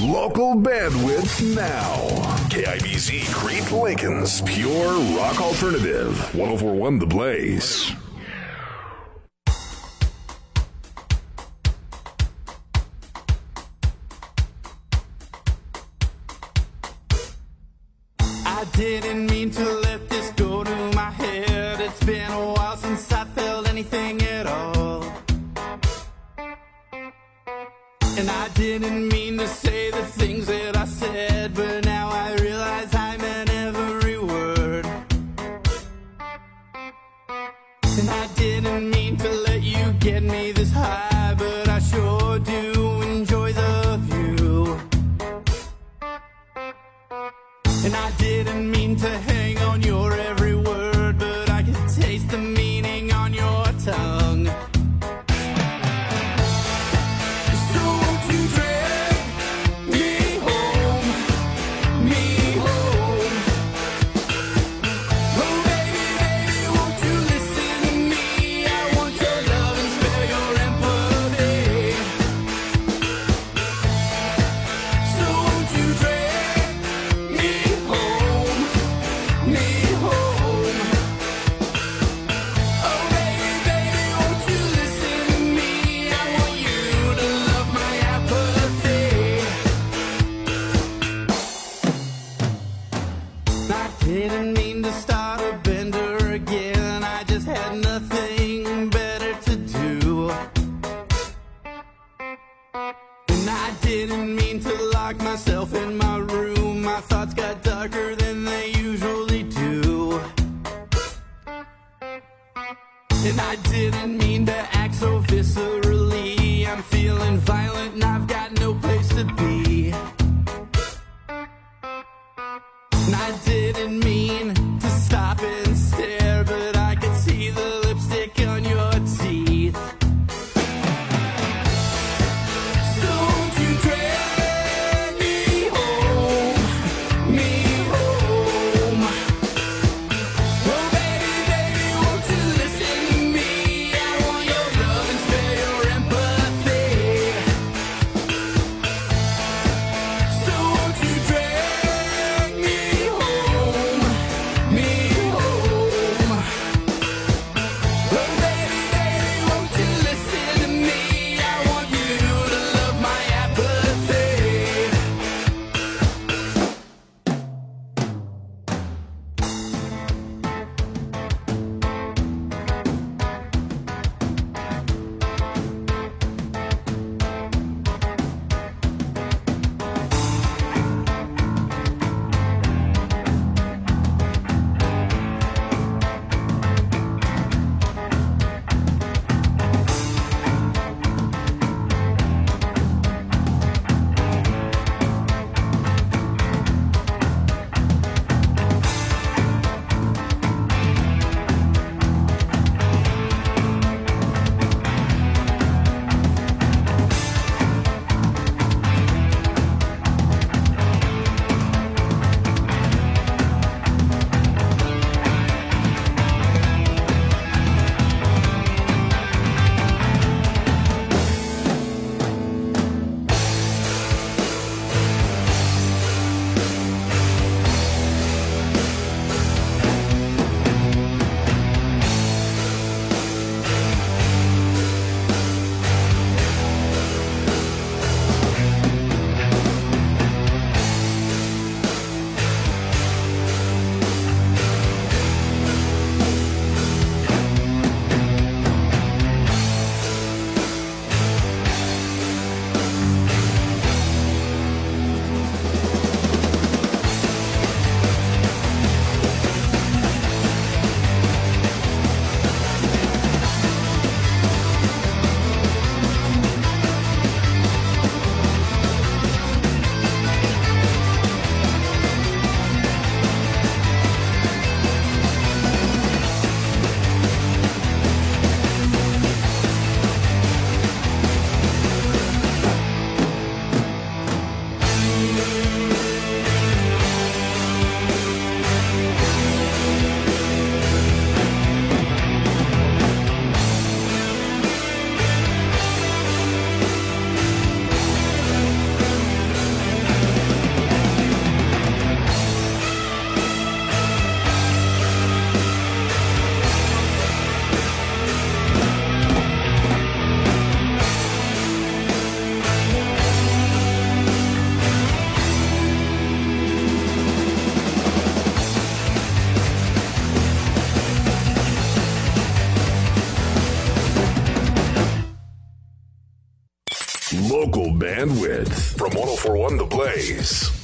Local bandwidth now. KIBZ Crete Lincoln's Pure Rock Alternative. 1041 The Blaze. I didn't mean to let this go to my head. It's been a while since I felt anything at all. And I didn't local bandwidth. From 1041 The Blaze.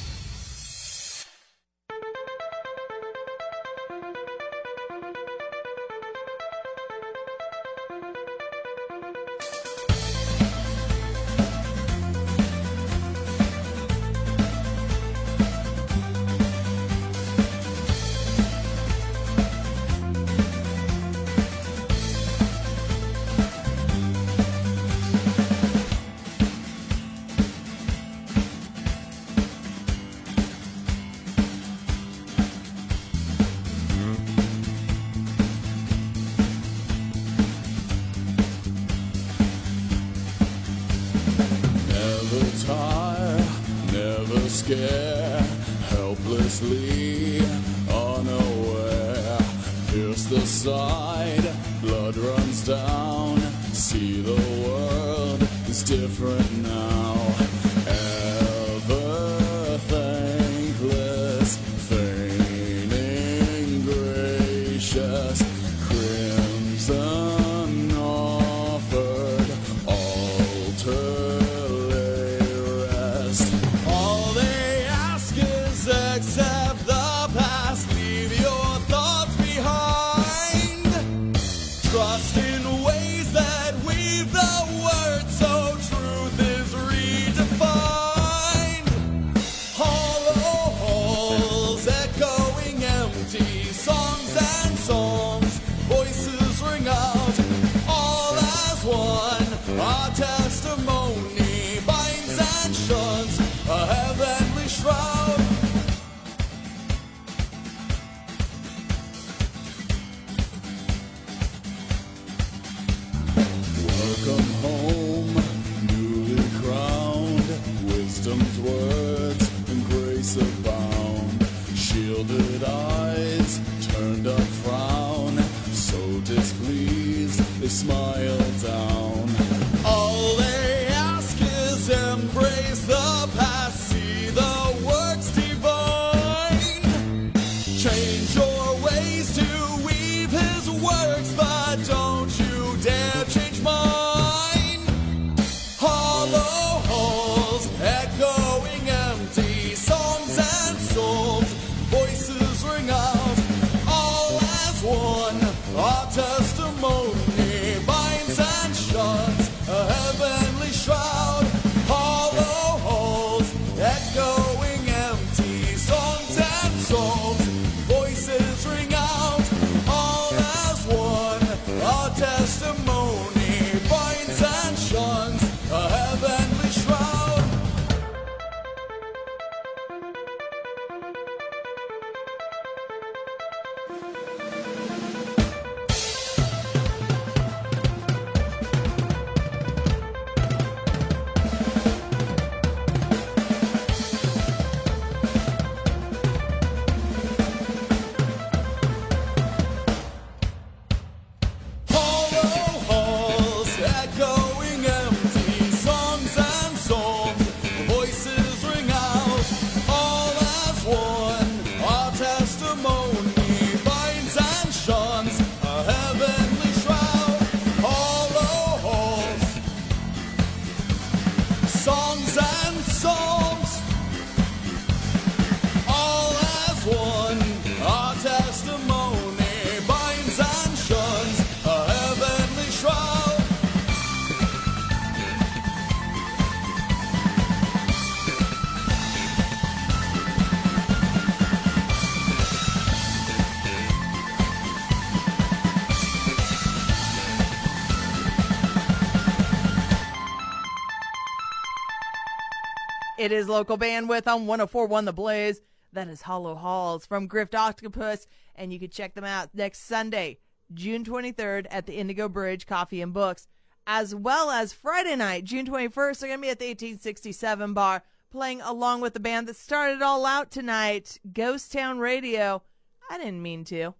It is local bandwidth on 1041 The Blaze. That is Hollow Halls from Grift Octopus, and you can check them out next Sunday, June 23rd at the Indigo Bridge Coffee and Books, as well as Friday night, June 21st. They're going to be at the 1867 bar playing along with the band that started all out tonight, Ghost Town Radio. I didn't mean to.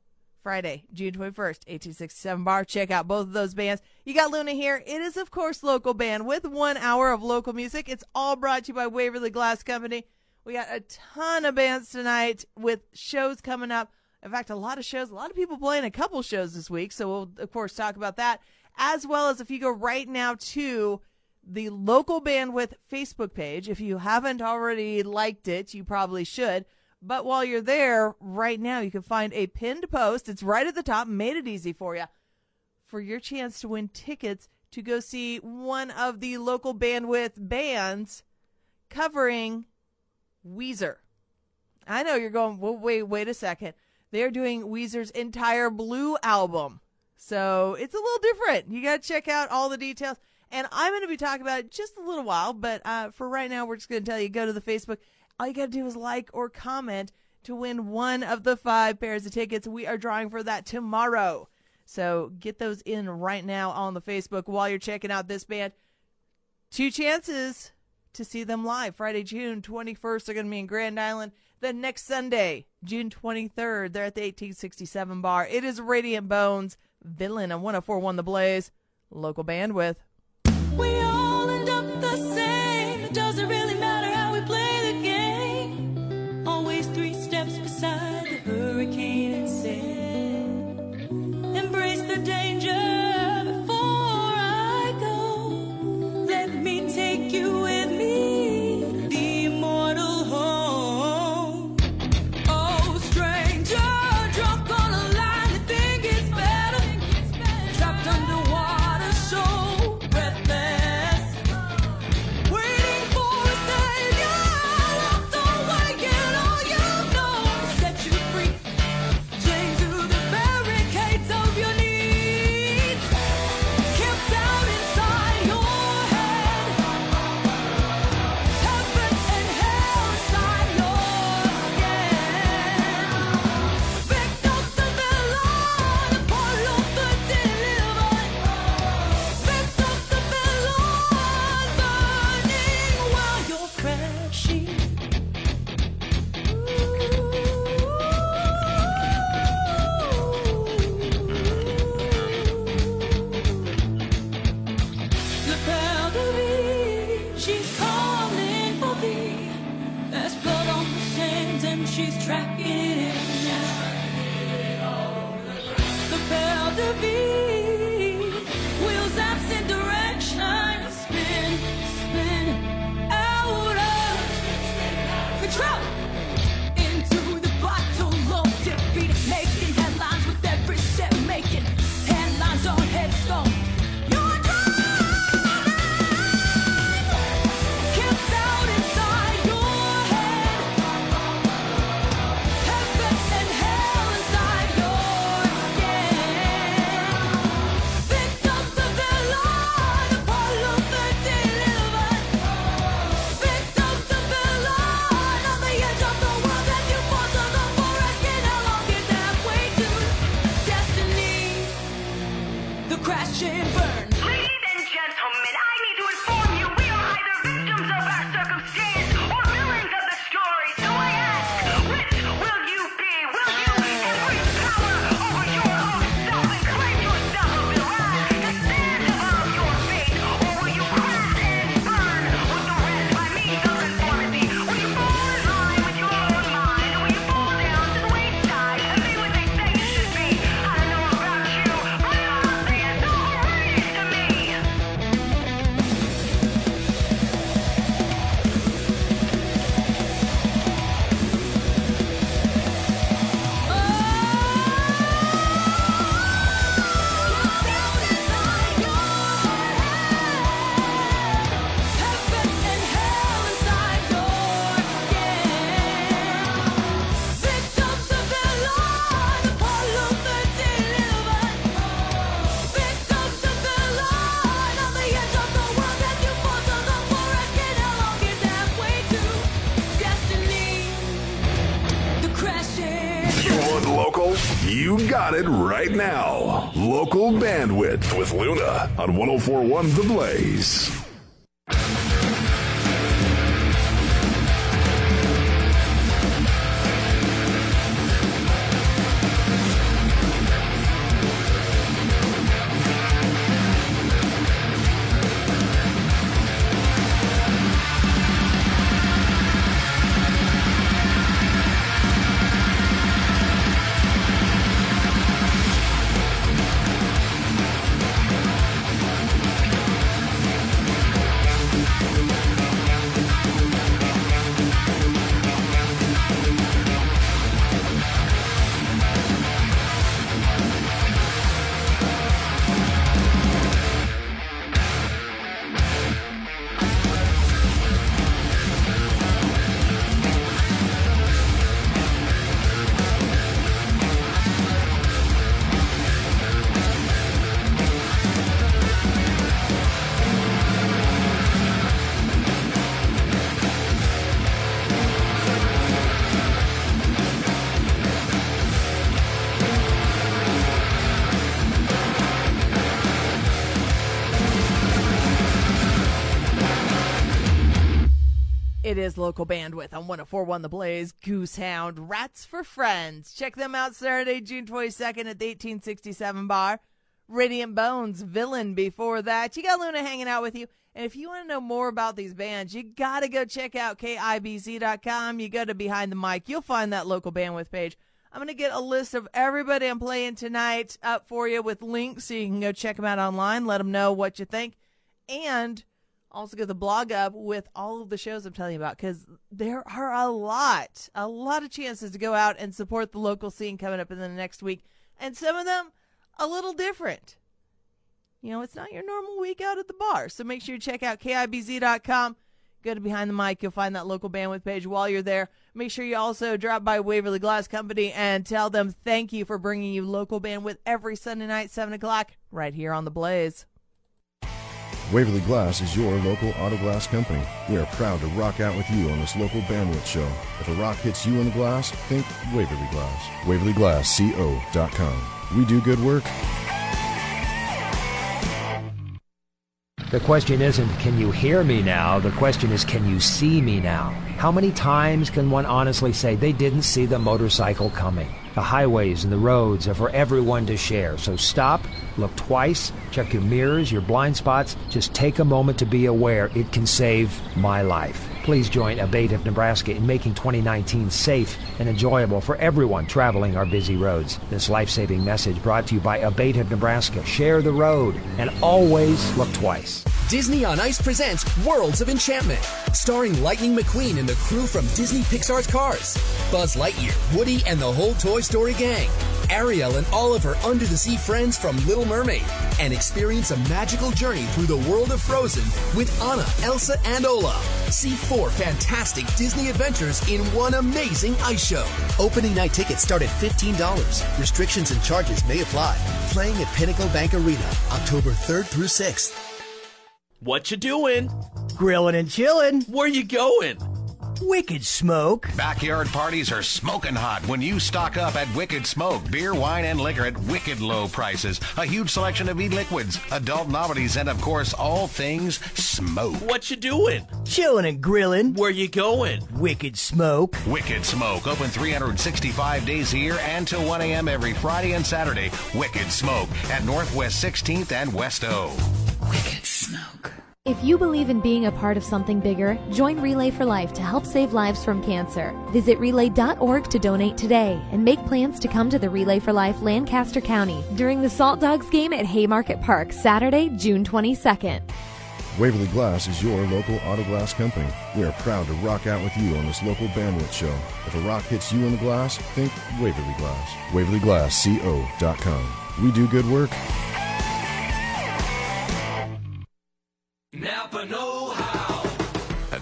Friday, June 21st, 1867 bar. Check out both of those bands. You got Luna here. It is, of course, local bandwidth one hour of local music. It's all brought to you by Waverly Glass Company. We got a ton of bands tonight with shows coming up. In fact, a lot of shows, a lot of people playing a couple shows this week. So we'll, of course, talk about that. As well as if you go right now to the local bandwidth Facebook page. If you haven't already liked it, you probably should. But while you're there right now, you can find a pinned post. It's right at the top, made it easy for you for your chance to win tickets to go see one of the local bandwidth bands covering Weezer. I know you're going, well, wait, wait a second. They're doing Weezer's entire Blue album. So it's a little different. You got to check out all the details. And I'm going to be talking about it just a little while, but uh, for right now, we're just going to tell you go to the Facebook. All you got to do is like or comment to win one of the five pairs of tickets. We are drawing for that tomorrow. So get those in right now on the Facebook while you're checking out this band. Two chances to see them live. Friday, June 21st, they're going to be in Grand Island. Then next Sunday, June 23rd, they're at the 1867 bar. It is Radiant Bones, Villain on 1041 The Blaze, local bandwidth. With Luna on 1041 The Blaze. It is local bandwidth on 1041 The Blaze, Goosehound, Rats for Friends. Check them out Saturday, June 22nd at the 1867 bar. Radiant Bones, Villain before that. You got Luna hanging out with you. And if you want to know more about these bands, you got to go check out KIBZ.com. You go to Behind the Mic. You'll find that local bandwidth page. I'm going to get a list of everybody I'm playing tonight up for you with links so you can go check them out online. Let them know what you think. And also get the blog up with all of the shows I'm telling you about because there are a lot, a lot of chances to go out and support the local scene coming up in the next week. And some of them a little different. You know, it's not your normal week out at the bar. So make sure you check out KIBZ.com. Go to Behind the Mic. You'll find that local bandwidth page while you're there. Make sure you also drop by Waverly Glass Company and tell them thank you for bringing you local bandwidth every Sunday night, 7 o'clock, right here on The Blaze. Waverly Glass is your local auto glass company. We are proud to rock out with you on this local bandwidth show. If a rock hits you in the glass, think Waverly Glass. WaverlyGlassCO.com. We do good work. The question isn't, can you hear me now? The question is, can you see me now? How many times can one honestly say they didn't see the motorcycle coming? The highways and the roads are for everyone to share. So stop, look twice, check your mirrors, your blind spots. Just take a moment to be aware it can save my life. Please join Abate of Nebraska in making 2019 safe and enjoyable for everyone traveling our busy roads. This life saving message brought to you by Abate of Nebraska. Share the road and always look twice. Disney on Ice presents Worlds of Enchantment, starring Lightning McQueen and the crew from Disney Pixar's Cars, Buzz Lightyear, Woody, and the whole Toy Story gang, Ariel and all of her under the sea friends from Little Mermaid, and experience a magical journey through the world of Frozen with Anna, Elsa, and Olaf. See four fantastic Disney adventures in one amazing ice show. Opening night tickets start at $15. Restrictions and charges may apply. Playing at Pinnacle Bank Arena, October 3rd through 6th. What you doing? Grilling and chilling. Where you going? Wicked Smoke. Backyard parties are smoking hot when you stock up at Wicked Smoke. Beer, wine, and liquor at wicked low prices. A huge selection of e-liquids, adult novelties, and of course, all things smoke. What you doing? Chilling and grilling. Where you going? Wicked Smoke. Wicked Smoke, open 365 days a year and till 1 a.m. every Friday and Saturday. Wicked Smoke at Northwest 16th and West O. Wicked Smoke. If you believe in being a part of something bigger, join Relay for Life to help save lives from cancer. Visit relay.org to donate today and make plans to come to the Relay for Life Lancaster County during the Salt Dogs game at Haymarket Park, Saturday, June 22nd. Waverly Glass is your local auto glass company. We are proud to rock out with you on this local bandwidth show. If a rock hits you in the glass, think Waverly Glass. WaverlyGlassCO.com. We do good work.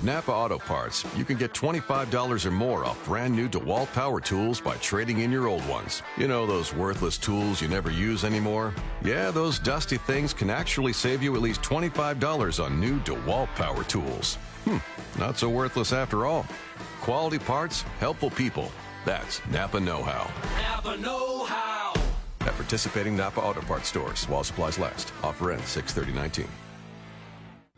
At Napa Auto Parts, you can get $25 or more off brand new DeWalt power tools by trading in your old ones. You know those worthless tools you never use anymore? Yeah, those dusty things can actually save you at least $25 on new DeWalt power tools. Hmm, not so worthless after all. Quality parts, helpful people. That's Napa Know How. Napa Know How. At participating Napa Auto Parts stores while supplies last. Offer ends 63019.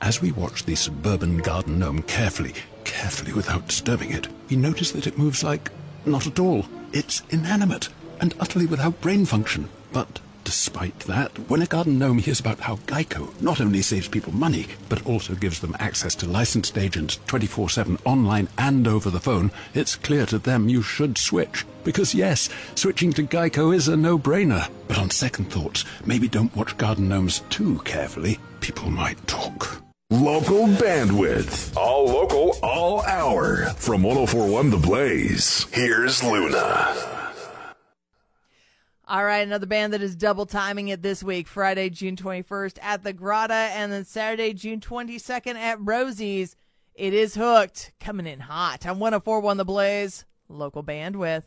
As we watch the suburban garden gnome carefully, carefully without disturbing it, we notice that it moves like not at all. It's inanimate and utterly without brain function. But despite that, when a garden gnome hears about how Geico not only saves people money, but also gives them access to licensed agents 24 7 online and over the phone, it's clear to them you should switch. Because yes, switching to Geico is a no brainer. But on second thoughts, maybe don't watch garden gnomes too carefully. People might talk. Local bandwidth. All local, all hour. From 1041 The Blaze, here's Luna. All right, another band that is double timing it this week Friday, June 21st at the Grotto, and then Saturday, June 22nd at Rosie's. It is hooked, coming in hot on 1041 The Blaze, local bandwidth.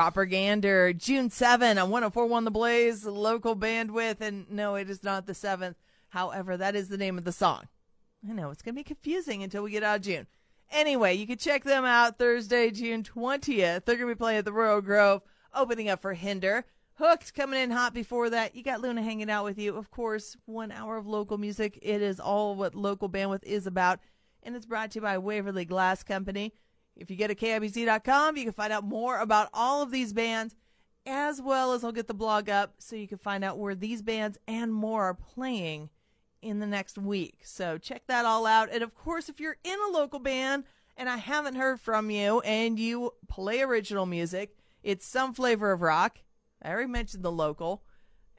Propagander, June 7 on 1041 The Blaze, local bandwidth. And no, it is not the 7th. However, that is the name of the song. I know it's going to be confusing until we get out of June. Anyway, you can check them out Thursday, June 20th. They're going to be playing at the Royal Grove, opening up for Hinder. Hooked coming in hot before that. You got Luna hanging out with you. Of course, one hour of local music. It is all what local bandwidth is about. And it's brought to you by Waverly Glass Company. If you go to KIBZ.com, you can find out more about all of these bands, as well as I'll get the blog up so you can find out where these bands and more are playing in the next week. So check that all out. And of course, if you're in a local band and I haven't heard from you and you play original music, it's some flavor of rock. I already mentioned the local.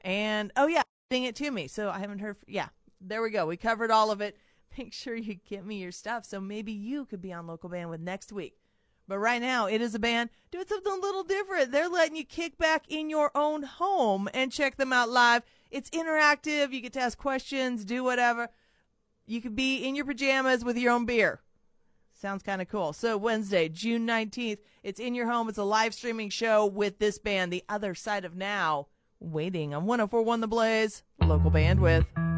And oh, yeah, sing it to me. So I haven't heard. Yeah, there we go. We covered all of it. Make sure you get me your stuff so maybe you could be on local bandwidth next week. But right now, it is a band doing something a little different. They're letting you kick back in your own home and check them out live. It's interactive. You get to ask questions, do whatever. You could be in your pajamas with your own beer. Sounds kind of cool. So, Wednesday, June 19th, it's in your home. It's a live streaming show with this band, The Other Side of Now, waiting on 1041 The Blaze, local bandwidth.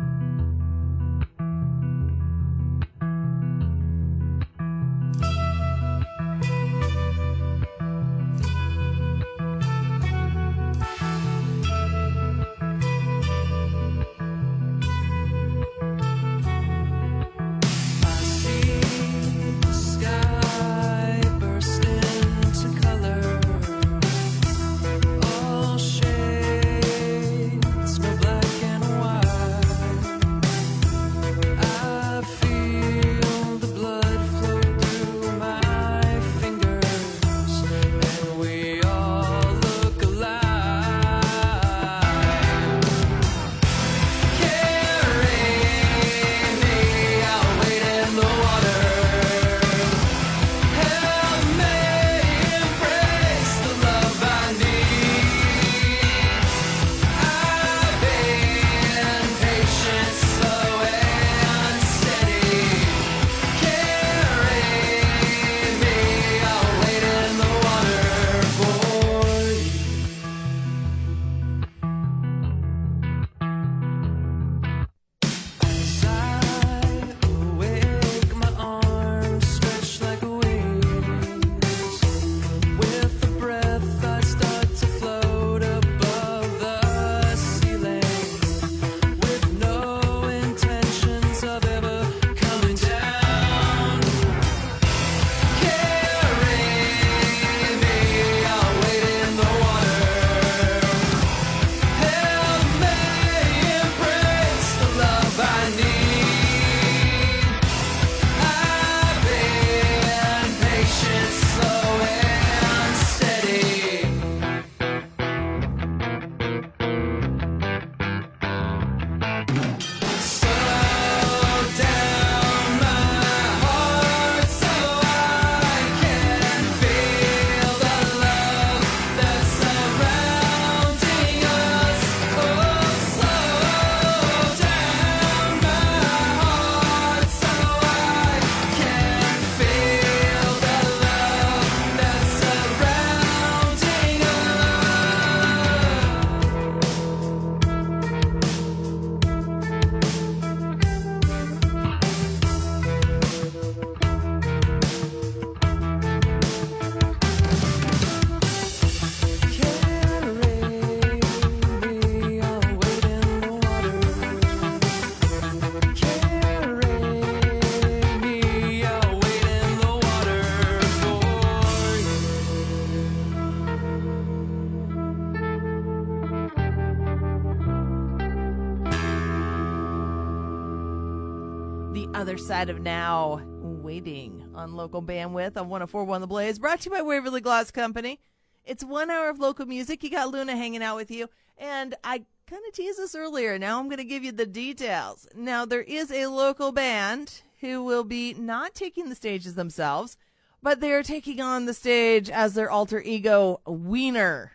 Of Now, waiting on local bandwidth on 1041 The Blaze, brought to you by Waverly Glass Company. It's one hour of local music. You got Luna hanging out with you. And I kind of teased this earlier. Now I'm going to give you the details. Now, there is a local band who will be not taking the stages themselves, but they are taking on the stage as their alter ego, Wiener.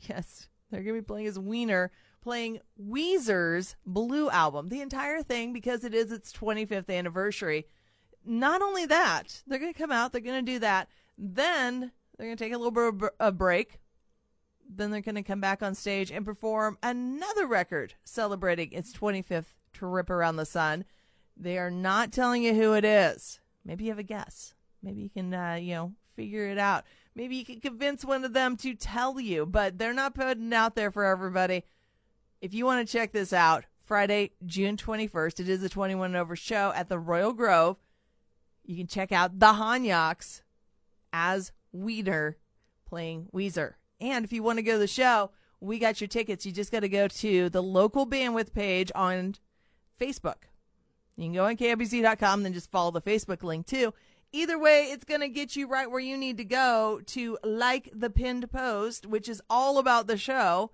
Yes, they're going to be playing as Wiener, playing Weezer's Blue album, the entire thing, because it is its 25th anniversary. Not only that, they're going to come out, they're going to do that. Then they're going to take a little bit of a break, then they're going to come back on stage and perform another record celebrating its 25th trip around the sun. They are not telling you who it is. Maybe you have a guess. Maybe you can, uh, you know, figure it out. Maybe you can convince one of them to tell you, but they're not putting out there for everybody. If you want to check this out, Friday, June 21st, it is the 21 and over show at the Royal Grove. You can check out the Hanyaks as Weeder playing Weezer. And if you want to go to the show, we got your tickets. You just got to go to the local bandwidth page on Facebook. You can go on KIBZ.com, then just follow the Facebook link too. Either way, it's going to get you right where you need to go to like the pinned post, which is all about the show.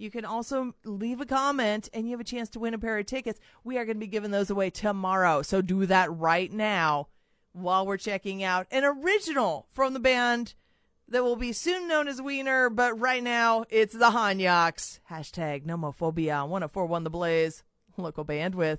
You can also leave a comment and you have a chance to win a pair of tickets. We are going to be giving those away tomorrow. So do that right now while we're checking out an original from the band that will be soon known as Wiener, but right now it's the Hanyaks. Hashtag nomophobia on 1041 The Blaze. Local bandwidth.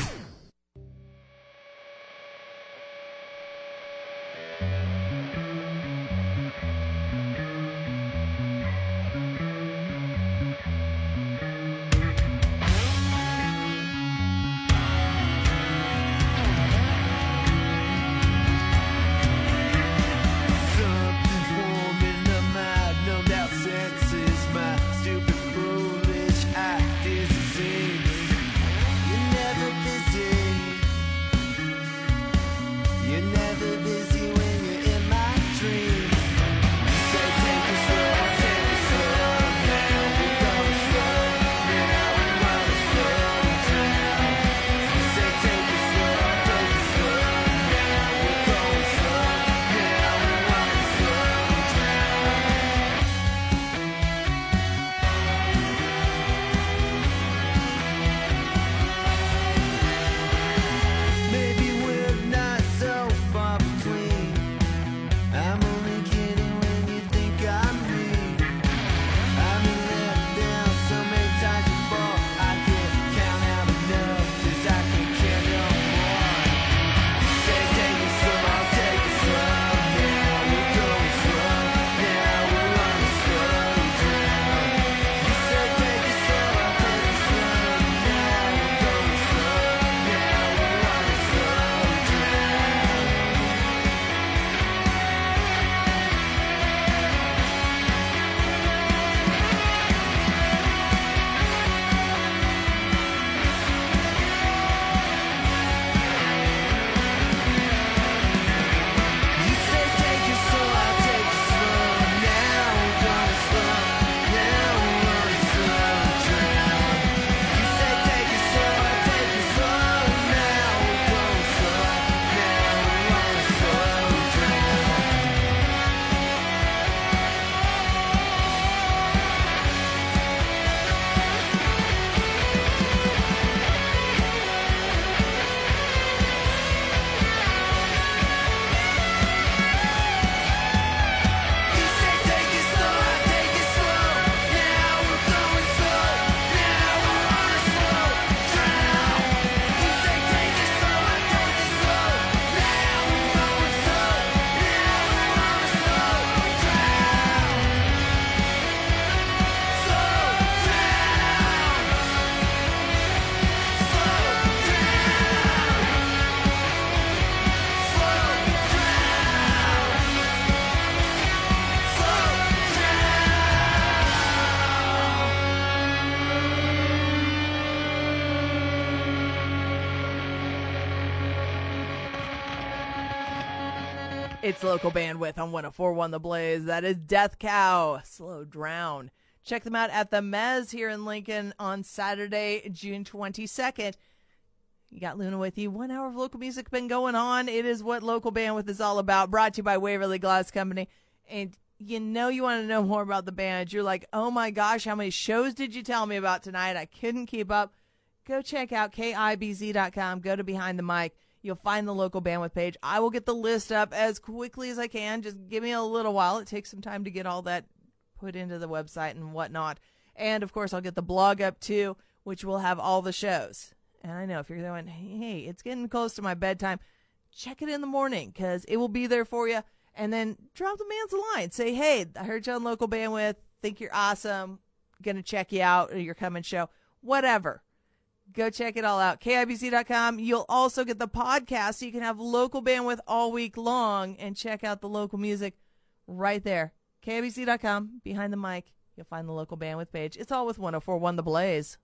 Local bandwidth on 1041 The Blaze. That is Death Cow, Slow Drown. Check them out at the Mez here in Lincoln on Saturday, June 22nd. You got Luna with you. One hour of local music been going on. It is what local bandwidth is all about. Brought to you by Waverly Glass Company. And you know you want to know more about the band. You're like, oh my gosh, how many shows did you tell me about tonight? I couldn't keep up. Go check out KIBZ.com. Go to Behind the Mic. You'll find the local bandwidth page. I will get the list up as quickly as I can. Just give me a little while. It takes some time to get all that put into the website and whatnot. And of course, I'll get the blog up too, which will have all the shows. And I know if you're going, hey, it's getting close to my bedtime, check it in the morning because it will be there for you. And then drop the man's line. Say, hey, I heard you on local bandwidth. Think you're awesome. Gonna check you out your coming show. Whatever. Go check it all out. KIBZ.com. You'll also get the podcast so you can have local bandwidth all week long and check out the local music right there. KIBZ.com. Behind the mic, you'll find the local bandwidth page. It's all with 1041 The Blaze.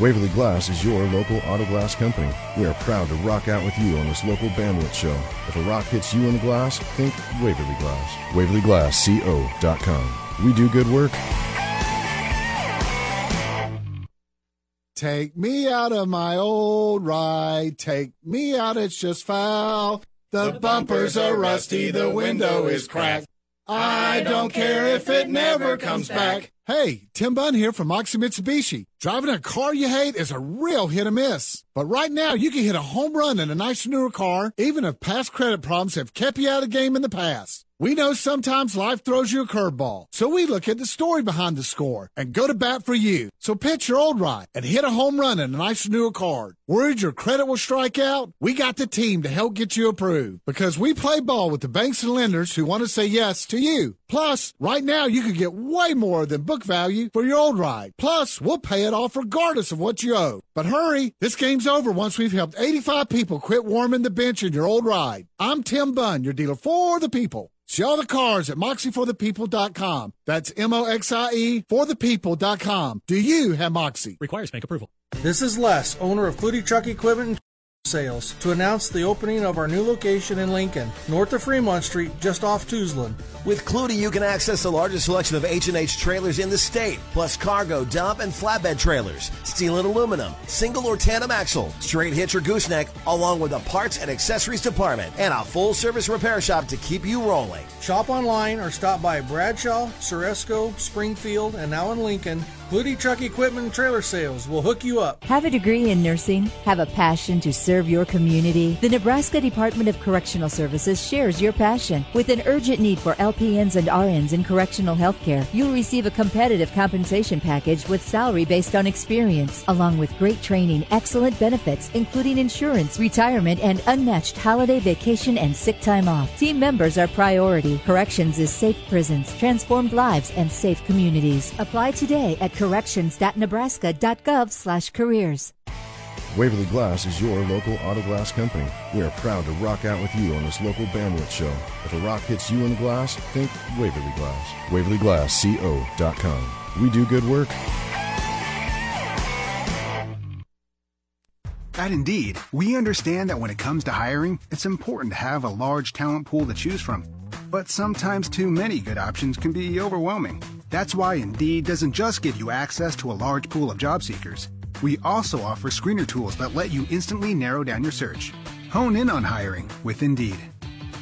Waverly Glass is your local auto glass company. We are proud to rock out with you on this local bandwidth show. If a rock hits you in the glass, think Waverly Glass. WaverlyGlassCO.com. We do good work. Take me out of my old ride. Take me out, it's just foul. The bumpers are rusty, the window is cracked. I don't care if it never comes back. Hey, Tim Bunn here from Moxie Mitsubishi. Driving a car you hate is a real hit or miss. But right now, you can hit a home run in a nice newer car, even if past credit problems have kept you out of the game in the past. We know sometimes life throws you a curveball, so we look at the story behind the score and go to bat for you. So pitch your old ride and hit a home run in a nice newer card. Worried your credit will strike out? We got the team to help get you approved because we play ball with the banks and lenders who want to say yes to you. Plus, right now you could get way more than book value for your old ride. Plus, we'll pay it off regardless of what you owe. But hurry, this game's over once we've helped 85 people quit warming the bench in your old ride. I'm Tim Bunn, your dealer for the people. See all the cars at moxieforthepeople.com. That's M-O-X-I-E for thepeople.com. Do you have Moxie? Requires bank approval. This is Les, owner of Flutie Truck Equipment and Sales, to announce the opening of our new location in Lincoln, north of Fremont Street, just off Tuzlin. With Flutie, you can access the largest selection of H&H trailers in the state, plus cargo, dump, and flatbed trailers, steel and aluminum, single or tandem axle, straight hitch or gooseneck, along with a parts and accessories department, and a full-service repair shop to keep you rolling. Shop online or stop by Bradshaw, Suresco, Springfield, and now in Lincoln. Flutie Truck Equipment and Trailer Sales will hook you up. Have a degree in nursing? Have a passion to serve your community? The Nebraska Department of Correctional Services shares your passion. With an urgent need for LPNs and RNs in correctional health care, you'll receive a competitive compensation package with salary based on experience, along with great training, excellent benefits, including insurance, retirement, and unmatched holiday vacation and sick time off. Team members are priority. Corrections is safe prisons, transformed lives, and safe communities. Apply today at corrections.nebraska.gov slash careers. Waverly Glass is your local auto glass company. We are proud to rock out with you on this local bandwidth show. If a rock hits you in the glass, think Waverly Glass. WaverlyGlassCO.com. We do good work. At Indeed, we understand that when it comes to hiring, it's important to have a large talent pool to choose from. But sometimes too many good options can be overwhelming. That's why Indeed doesn't just give you access to a large pool of job seekers. We also offer screener tools that let you instantly narrow down your search. Hone in on hiring with Indeed.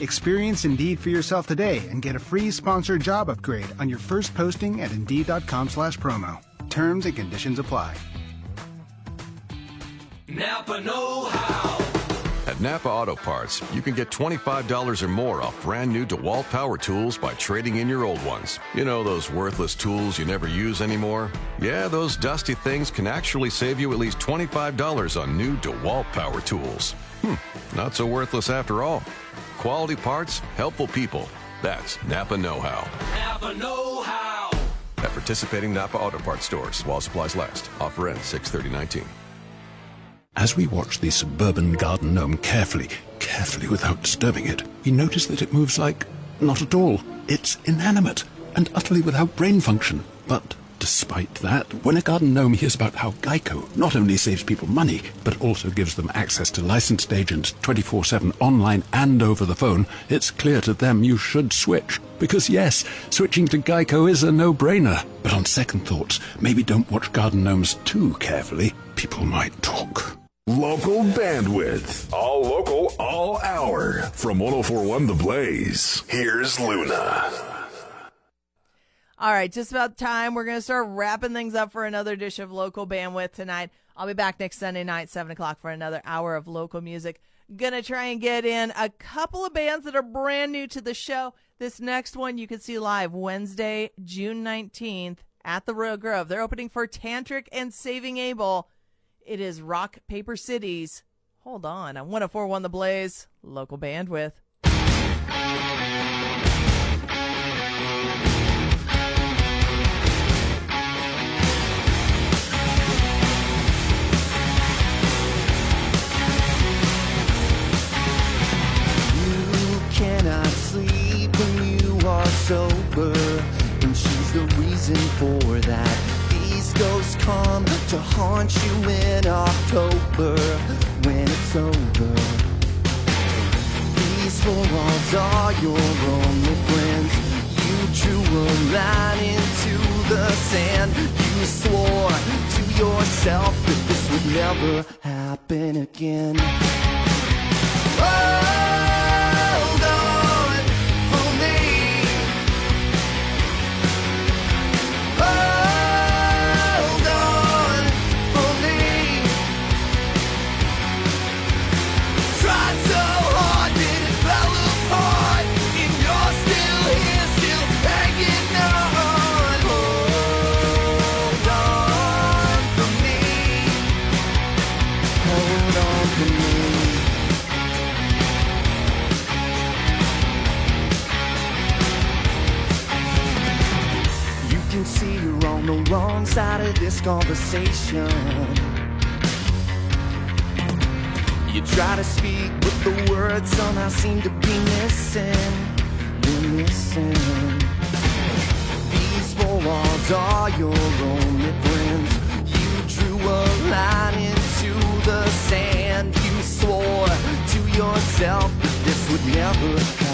Experience Indeed for yourself today and get a free sponsored job upgrade on your first posting at Indeed.com slash promo. Terms and conditions apply. Napa Know How. Napa Auto Parts, you can get $25 or more off brand new DeWalt power tools by trading in your old ones. You know those worthless tools you never use anymore? Yeah, those dusty things can actually save you at least $25 on new DeWalt power tools. Hmm, not so worthless after all. Quality parts, helpful people. That's Napa Know How. Napa Know How. At participating Napa Auto Parts stores while supplies last. Offer ends 63019. As we watch the suburban garden gnome carefully, carefully without disturbing it, we notice that it moves like not at all. It's inanimate and utterly without brain function. But despite that, when a garden gnome hears about how Geico not only saves people money, but also gives them access to licensed agents 24 7 online and over the phone, it's clear to them you should switch. Because yes, switching to Geico is a no brainer. But on second thoughts, maybe don't watch garden gnomes too carefully. People might talk. Local bandwidth. All local, all hour. From 1041 The Blaze, here's Luna. All right, just about time. We're going to start wrapping things up for another dish of local bandwidth tonight. I'll be back next Sunday night, 7 o'clock, for another hour of local music. Gonna try and get in a couple of bands that are brand new to the show. This next one you can see live Wednesday, June 19th at the Royal Grove. They're opening for Tantric and Saving Abel. It is Rock Paper Cities. Hold on. I'm to forward on 1041 The Blaze, local bandwidth. You cannot sleep when you are sober, and she's the reason for that. Ghosts come to haunt you in October when it's over. These four walls are your only friends. You drew a line into the sand. You swore to yourself that this would never happen again. Of this conversation. You try to speak, but the words somehow seem to be missing. You're missing. These four walls are your only friends. You drew a line into the sand. You swore to yourself that this would never happen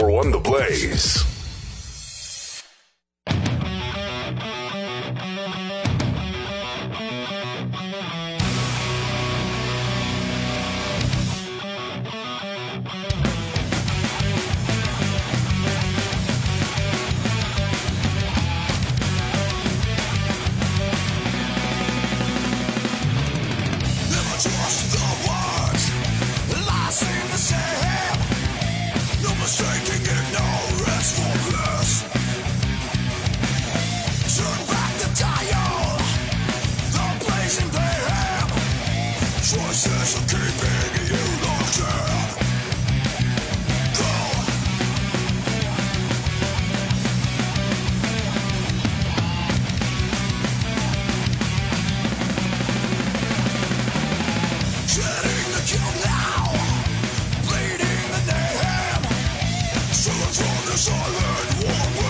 1041 The Blaze. the silent war.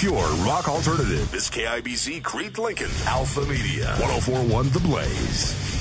Pure rock alternative is KIBZ Crete Lincoln Alpha Media. 1041 The Blaze.